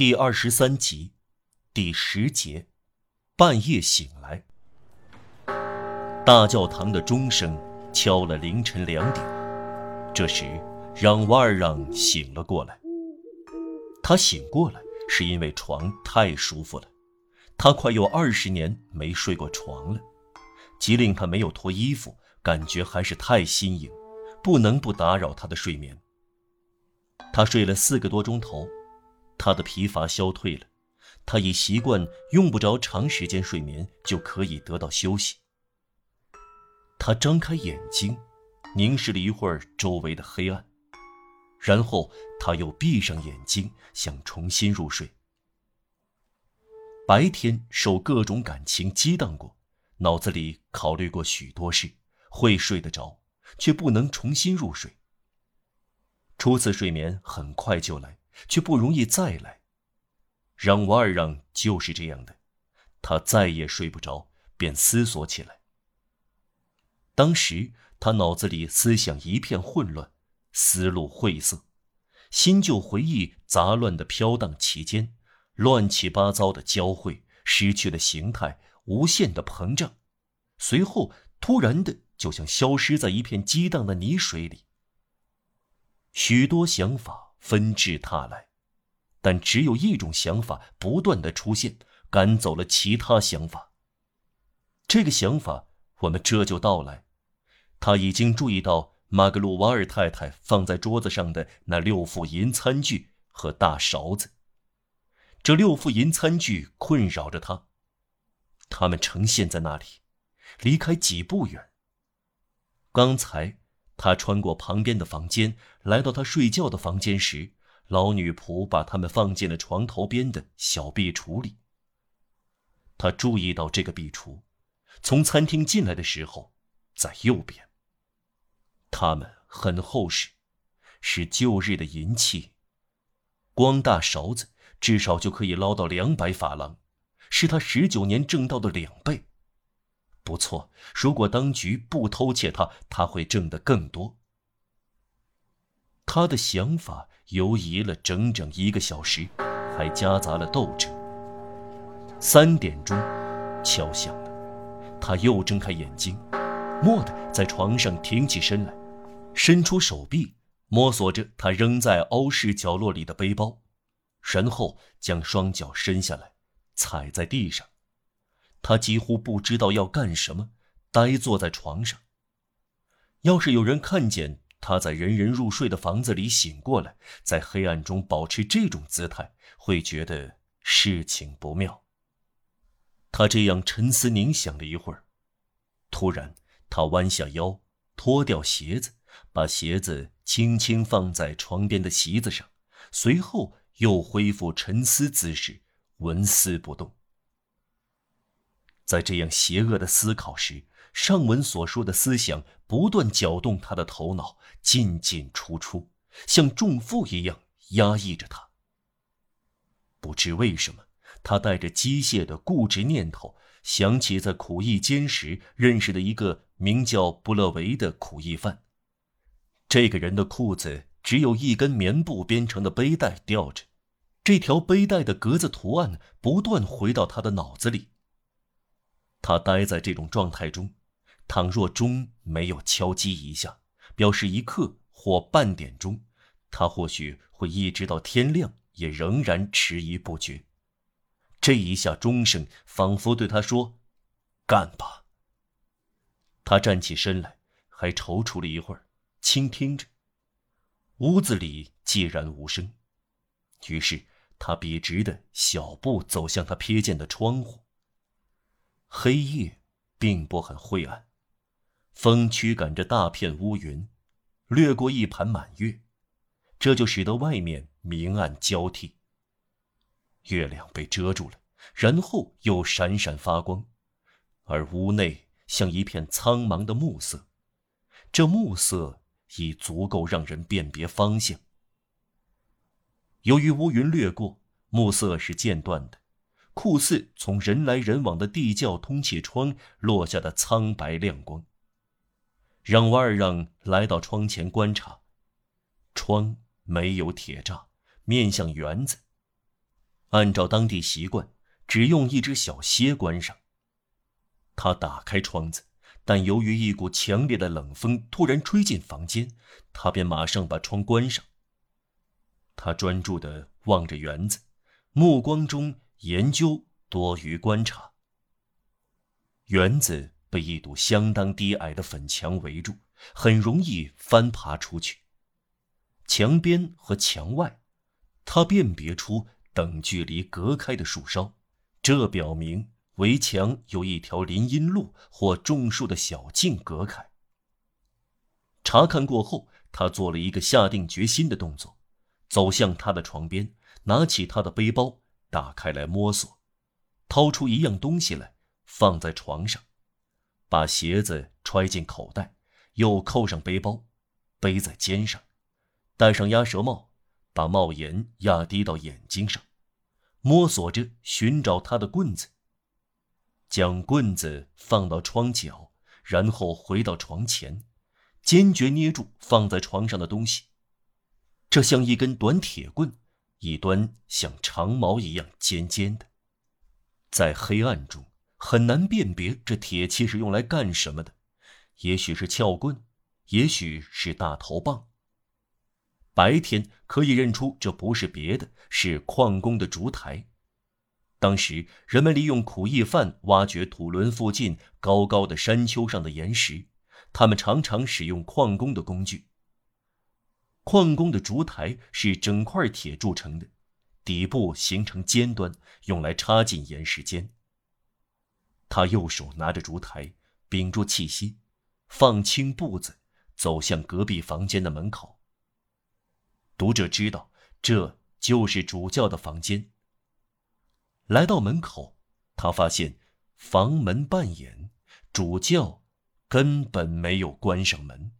第二十三集，第十节，半夜醒来。大教堂的钟声敲了凌晨两点，这时让瓦尔让醒了过来。他醒过来是因为床太舒服了，他快有二十年没睡过床了，即令他没有脱衣服，感觉还是太新颖，不能不打扰他的睡眠。他睡了四个多钟头。他的疲乏消退了，他已习惯用不着长时间睡眠就可以得到休息。他张开眼睛，凝视了一会儿周围的黑暗，然后他又闭上眼睛，想重新入睡。白天受各种感情激荡过，脑子里考虑过许多事，会睡得着，却不能重新入睡。初次睡眠很快就来。却不容易再来。让瓦尔让就是这样的，他再也睡不着，便思索起来。当时他脑子里思想一片混乱，思路晦涩，新旧回忆杂乱的飘荡其间，乱七八糟的交汇，失去了形态，无限的膨胀，随后突然的就像消失在一片激荡的泥水里。许多想法。纷至沓来，但只有一种想法不断的出现，赶走了其他想法。这个想法，我们这就到来。他已经注意到马格鲁瓦尔太太放在桌子上的那六副银餐具和大勺子。这六副银餐具困扰着他，他们呈现在那里，离开几步远。刚才。他穿过旁边的房间，来到他睡觉的房间时，老女仆把他们放进了床头边的小壁橱里。他注意到这个壁橱，从餐厅进来的时候，在右边。它们很厚实，是旧日的银器。光大勺子至少就可以捞到两百法郎，是他十九年挣到的两倍。不错，如果当局不偷窃他，他会挣得更多。他的想法游移了整整一个小时，还夹杂了斗志。三点钟，敲响了，他又睁开眼睛，蓦地在床上挺起身来，伸出手臂摸索着他扔在欧式角落里的背包，然后将双脚伸下来，踩在地上。他几乎不知道要干什么，呆坐在床上。要是有人看见他在人人入睡的房子里醒过来，在黑暗中保持这种姿态，会觉得事情不妙。他这样沉思冥想了一会儿，突然，他弯下腰，脱掉鞋子，把鞋子轻轻放在床边的席子上，随后又恢复沉思姿势，纹丝不动。在这样邪恶的思考时，上文所说的思想不断搅动他的头脑，进进出出，像重负一样压抑着他。不知为什么，他带着机械的固执念头，想起在苦役间时认识的一个名叫布勒维的苦役犯。这个人的裤子只有一根棉布编成的背带吊着，这条背带的格子图案不断回到他的脑子里。他待在这种状态中，倘若钟没有敲击一下，表示一刻或半点钟，他或许会一直到天亮也仍然迟疑不决。这一下钟声仿佛对他说：“干吧。”他站起身来，还踌躇了一会儿，倾听着。屋子里寂然无声，于是他笔直的小步走向他瞥见的窗户。黑夜并不很晦暗，风驱赶着大片乌云，掠过一盘满月，这就使得外面明暗交替。月亮被遮住了，然后又闪闪发光，而屋内像一片苍茫的暮色，这暮色已足够让人辨别方向。由于乌云掠过，暮色是间断的。酷似从人来人往的地窖通气窗落下的苍白亮光。让瓦尔让来到窗前观察，窗没有铁栅，面向园子。按照当地习惯，只用一只小楔关上。他打开窗子，但由于一股强烈的冷风突然吹进房间，他便马上把窗关上。他专注地望着园子，目光中研究多于观察。园子被一堵相当低矮的粉墙围住，很容易翻爬出去。墙边和墙外，他辨别出等距离隔开的树梢，这表明。围墙有一条林荫路或种树的小径隔开。查看过后，他做了一个下定决心的动作，走向他的床边，拿起他的背包，打开来摸索，掏出一样东西来，放在床上，把鞋子揣进口袋，又扣上背包，背在肩上，戴上鸭舌帽，把帽檐压低到眼睛上，摸索着寻找他的棍子。将棍子放到窗角，然后回到床前，坚决捏住放在床上的东西。这像一根短铁棍，一端像长矛一样尖尖的，在黑暗中很难辨别这铁器是用来干什么的。也许是撬棍，也许是大头棒。白天可以认出这不是别的，是矿工的烛台。当时人们利用苦役犯挖掘土伦附近高高的山丘上的岩石，他们常常使用矿工的工具。矿工的烛台是整块铁铸成的，底部形成尖端，用来插进岩石间。他右手拿着烛台，屏住气息，放轻步子，走向隔壁房间的门口。读者知道，这就是主教的房间。来到门口，他发现房门半掩，主教根本没有关上门。